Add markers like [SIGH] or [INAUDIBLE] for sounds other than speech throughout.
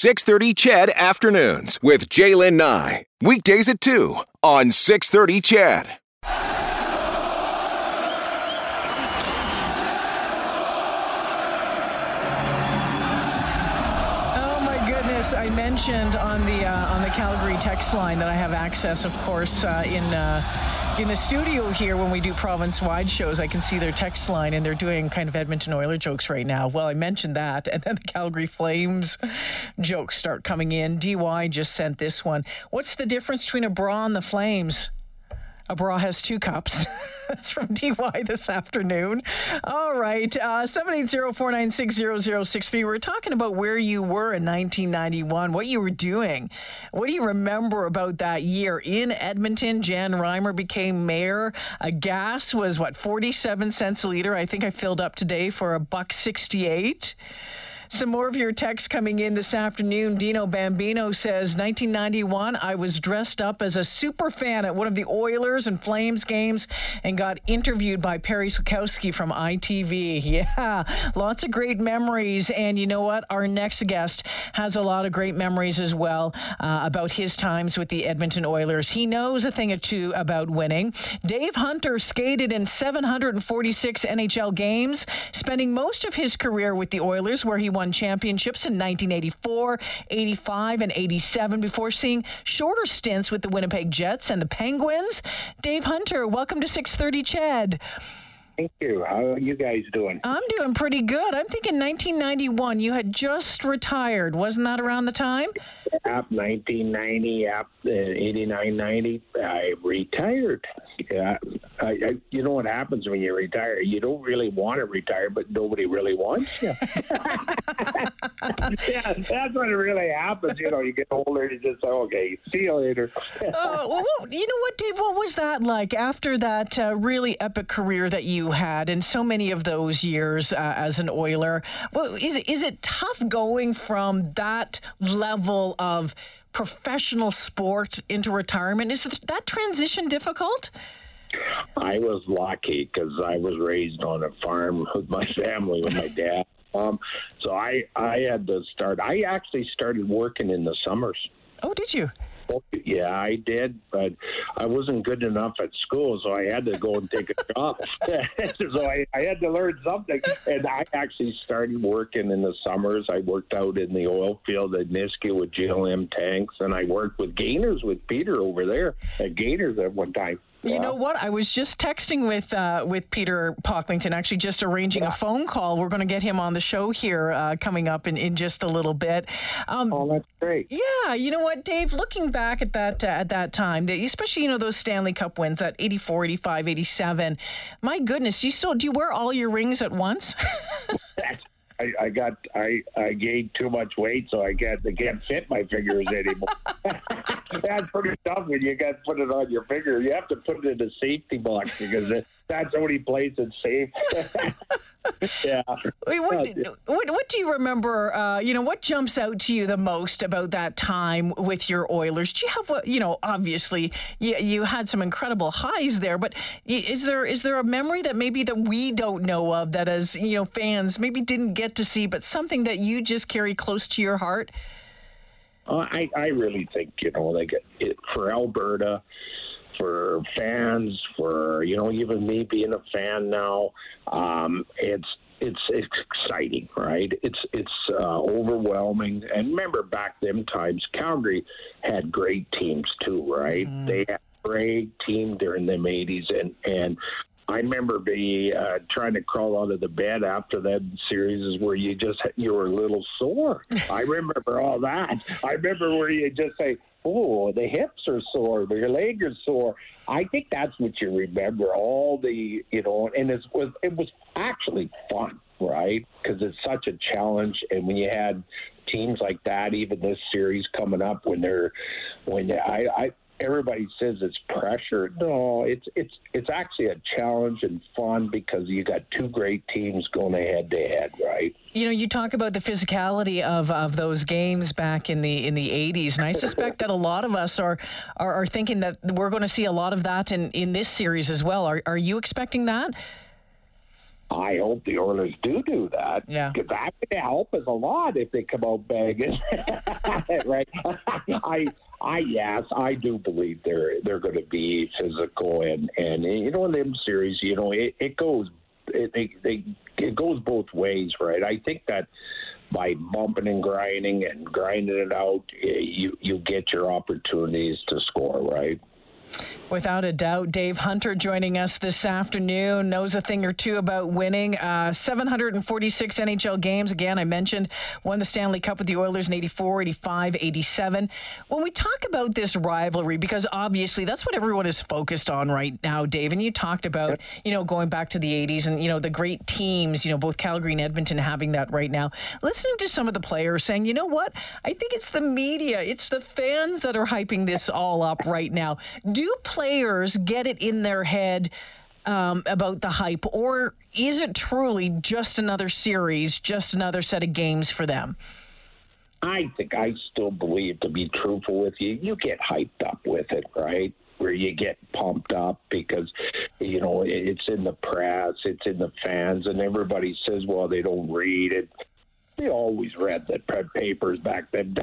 630 CHED Afternoons with Jaylen Nye. Weekdays at 2 on 630 CHED. Oh my goodness! I mentioned on the uh, on the Calgary text line that I have access, of course, uh, in. Uh, in the studio here, when we do province-wide shows, I can see their text line, and they're doing kind of Edmonton Oiler jokes right now. Well, I mentioned that, and then the Calgary Flames jokes start coming in. DY just sent this one. What's the difference between a bra and the Flames? A bra has two cups. [LAUGHS] That's from DY this afternoon. All right. Uh, 780-496-0063. We're talking about where you were in 1991, what you were doing. What do you remember about that year in Edmonton? Jan Reimer became mayor. Uh, gas was, what, 47 cents a liter? I think I filled up today for a buck 68. Some more of your texts coming in this afternoon. Dino Bambino says, 1991, I was dressed up as a super fan at one of the Oilers and Flames games and got interviewed by Perry Sukowski from ITV. [LAUGHS] Yeah, lots of great memories. And you know what? Our next guest has a lot of great memories as well uh, about his times with the Edmonton Oilers. He knows a thing or two about winning. Dave Hunter skated in 746 NHL games, spending most of his career with the Oilers, where he won won championships in 1984, 85, and 87 before seeing shorter stints with the Winnipeg Jets and the Penguins. Dave Hunter, welcome to 630 CHED. Thank you. How are you guys doing? I'm doing pretty good. I'm thinking 1991. You had just retired. Wasn't that around the time? Yep, 1990, yep, uh, 89, 90. I retired. Yeah, I, I, you know what happens when you retire? You don't really want to retire, but nobody really wants you. [LAUGHS] [LAUGHS] yeah, that's what really happens. You know, you get older, you just say, okay, see you later. uh, well, you know what, Dave? What was that like after that uh, really epic career that you had and so many of those years uh, as an Oiler? Well, is, it, is it tough going from that level of professional sport into retirement? Is that transition difficult? I was lucky because I was raised on a farm with my family, with my dad. [LAUGHS] Um, so I I had to start. I actually started working in the summers. Oh, did you? Yeah, I did, but I wasn't good enough at school, so I had to go and take a [LAUGHS] job. [LAUGHS] so I, I had to learn something, and I actually started working in the summers. I worked out in the oil field at Nisku with GLM tanks, and I worked with Gainers with Peter over there at Gainers at one time. You know what? I was just texting with uh, with Peter Pocklington, actually, just arranging yeah. a phone call. We're going to get him on the show here uh, coming up in, in just a little bit. Um, oh, that's great. Yeah, you know what, Dave? Looking back at that uh, at that time, especially you know those Stanley Cup wins at 84, 85, 87. My goodness, you still do you wear all your rings at once? [LAUGHS] I, I got I, I gained too much weight, so I can't I can't fit my fingers anymore. [LAUGHS] That's pretty tough when you got to put it on your finger. You have to put it in a safety box because that's the only place it's safe. [LAUGHS] yeah. What, what, what, do you remember? Uh, you know, what jumps out to you the most about that time with your Oilers? Do you have, what, you know, obviously you, you had some incredible highs there, but is there is there a memory that maybe that we don't know of that as you know fans maybe didn't get to see, but something that you just carry close to your heart? Uh, I I really think you know like it, for Alberta for fans, for you know, even me being a fan now, um, it's it's it's exciting, right? It's it's uh, overwhelming. And remember, back them times, Calgary had great teams too, right? Mm. They had a great team during the '80s, and and I remember be uh, trying to crawl out of the bed after that series is where you just you were a little sore. [LAUGHS] I remember all that. I remember where you just say, "Oh, the hips are sore, but your leg is sore." I think that's what you remember. All the you know, and it was it was actually fun, right? Because it's such a challenge, and when you had teams like that, even this series coming up, when they're when I I everybody says it's pressure. No, it's it's it's actually a challenge and fun because you got two great teams going head to head, right? You know, you talk about the physicality of, of those games back in the in the eighties, and I suspect that a lot of us are, are, are thinking that we're going to see a lot of that in, in this series as well. Are are you expecting that? I hope the Oilers do do that. Yeah. Because that would help us a lot if they come out banging. [LAUGHS] right. [LAUGHS] I, I, yes, I do believe they're they're going to be physical and and you know in them series, you know, it, it goes it they, they it goes both ways, right? I think that by bumping and grinding and grinding it out, eh, you you get your opportunities to score, right? Without a doubt, Dave Hunter joining us this afternoon knows a thing or two about winning. Uh, 746 NHL games. Again, I mentioned won the Stanley Cup with the Oilers in 84, 85, 87. When we talk about this rivalry, because obviously that's what everyone is focused on right now, Dave, and you talked about, you know, going back to the 80s and, you know, the great teams, you know, both Calgary and Edmonton having that right now. Listening to some of the players saying, you know what? I think it's the media, it's the fans that are hyping this all up right now. Do players get it in their head um, about the hype, or is it truly just another series, just another set of games for them? I think I still believe, to be truthful with you, you get hyped up with it, right? Where you get pumped up because, you know, it's in the press, it's in the fans, and everybody says, well, they don't read it we always read the papers back then.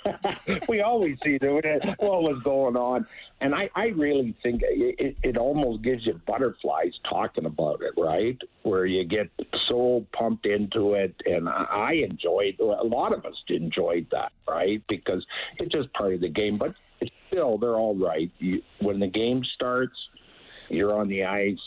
[LAUGHS] we always see what was going on, and I, I really think it, it almost gives you butterflies talking about it, right? Where you get so pumped into it, and I enjoyed. A lot of us enjoyed that, right? Because it's just part of the game. But still, they're all right. You, when the game starts, you're on the ice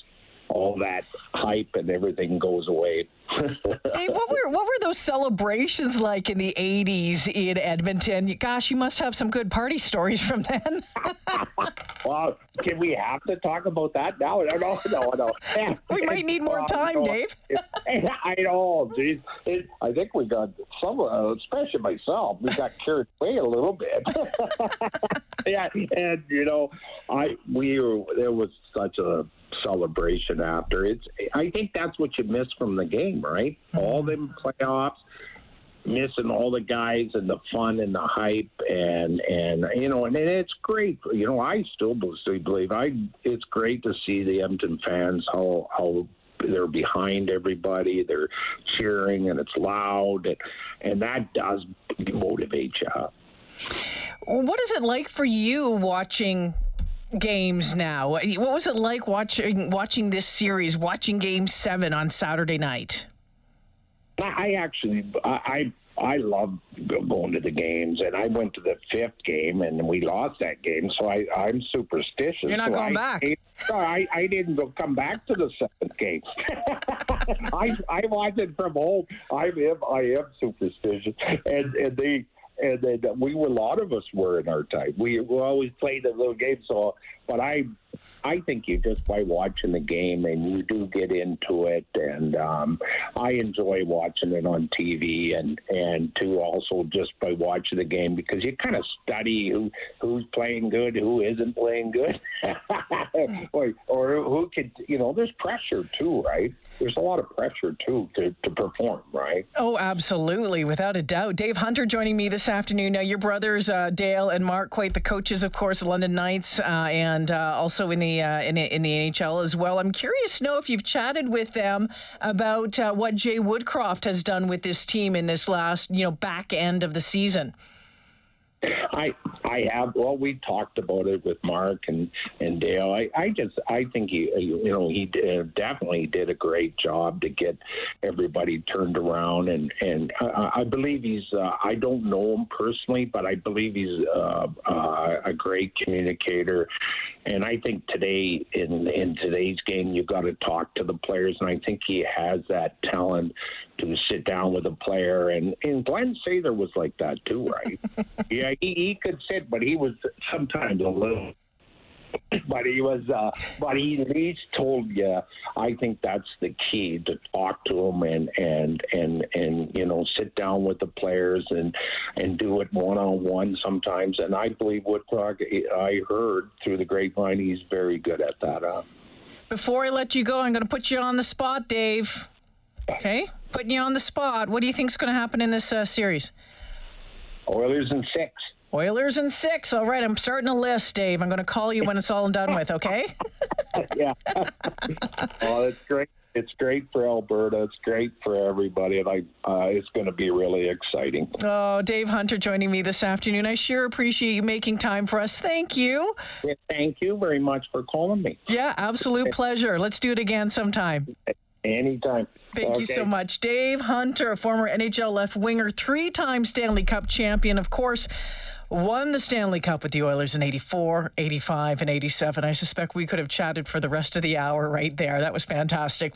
all that hype and everything goes away. [LAUGHS] Dave, what were what were those celebrations like in the '80s in Edmonton? Gosh, you must have some good party stories from then. [LAUGHS] well, can we have to talk about that now? No, no, no, [LAUGHS] we might need more time, Dave. I know, geez. It, I think we got some, uh, especially myself, we got carried away a little bit. yeah, and you know, I we were, there was such a celebration after. It's I think that's what you miss from the game, right? All them playoffs, missing all the guys and the fun and the hype and and you know and it's great. You know, I still believe I it's great to see the Edmonton fans how how they're behind everybody. They're cheering and it's loud and, and that does motivate you. What is it like for you watching games now. What was it like watching watching this series, watching Game Seven on Saturday night? I actually, I I love going to the games, and I went to the fifth game, and we lost that game. So I, I'm superstitious. You're not so going I, back. I, I didn't go come back to the seventh game. [LAUGHS] I I watched it from home. I am I am superstitious, and and they and then we were a lot of us were in our time. We, we always played the little game. So, but I, I think you just by watching the game and you do get into it, and um, I enjoy watching it on TV and and too also just by watching the game because you kind of study who who's playing good, who isn't playing good, [LAUGHS] or or who could you know. There's pressure too, right? There's a lot of pressure too to, to perform, right? Oh, absolutely, without a doubt. Dave Hunter joining me this afternoon. Now, your brothers uh, Dale and Mark, quite the coaches, of course, London Knights, uh, and uh, also in the uh, in, in, the NHL as well. I'm curious to know if you've chatted with them about uh, what Jay Woodcroft has done with this team in this last, you know, back end of the season. I I have. Well, we talked about it with Mark and and Dale. I, I just I think he you know he did, definitely did a great job to get everybody turned around and and I, I believe he's. Uh, I don't know him personally, but I believe he's uh, uh, a great communicator. And I think today in in today's game, you've got to talk to the players, and I think he has that talent to sit down with a player. And and Glenn Sather was like that too, right? [LAUGHS] yeah, he, he could sit, but he was sometimes a little. But he was, uh, but he at least told you. I think that's the key to talk to him and and and and you know sit down with the players and and do it one on one sometimes. And I believe Woodcock. I heard through the grapevine he's very good at that. Uh. Before I let you go, I'm going to put you on the spot, Dave. Okay, putting you on the spot. What do you think is going to happen in this uh, series? Oilers in six. Oilers in six. All right, I'm starting a list, Dave. I'm going to call you when it's all done with. Okay. [LAUGHS] [LAUGHS] yeah. oh, that's great. it's great for Alberta. It's great for everybody, and I uh, it's going to be really exciting. Oh, Dave Hunter joining me this afternoon. I sure appreciate you making time for us. Thank you. Yeah, thank you very much for calling me. Yeah, absolute pleasure. Let's do it again sometime. Anytime. Thank okay. you so much. Dave Hunter, former NHL left winger, three time Stanley Cup champion, of course. Won the Stanley Cup with the Oilers in 84, 85, and 87. I suspect we could have chatted for the rest of the hour right there. That was fantastic.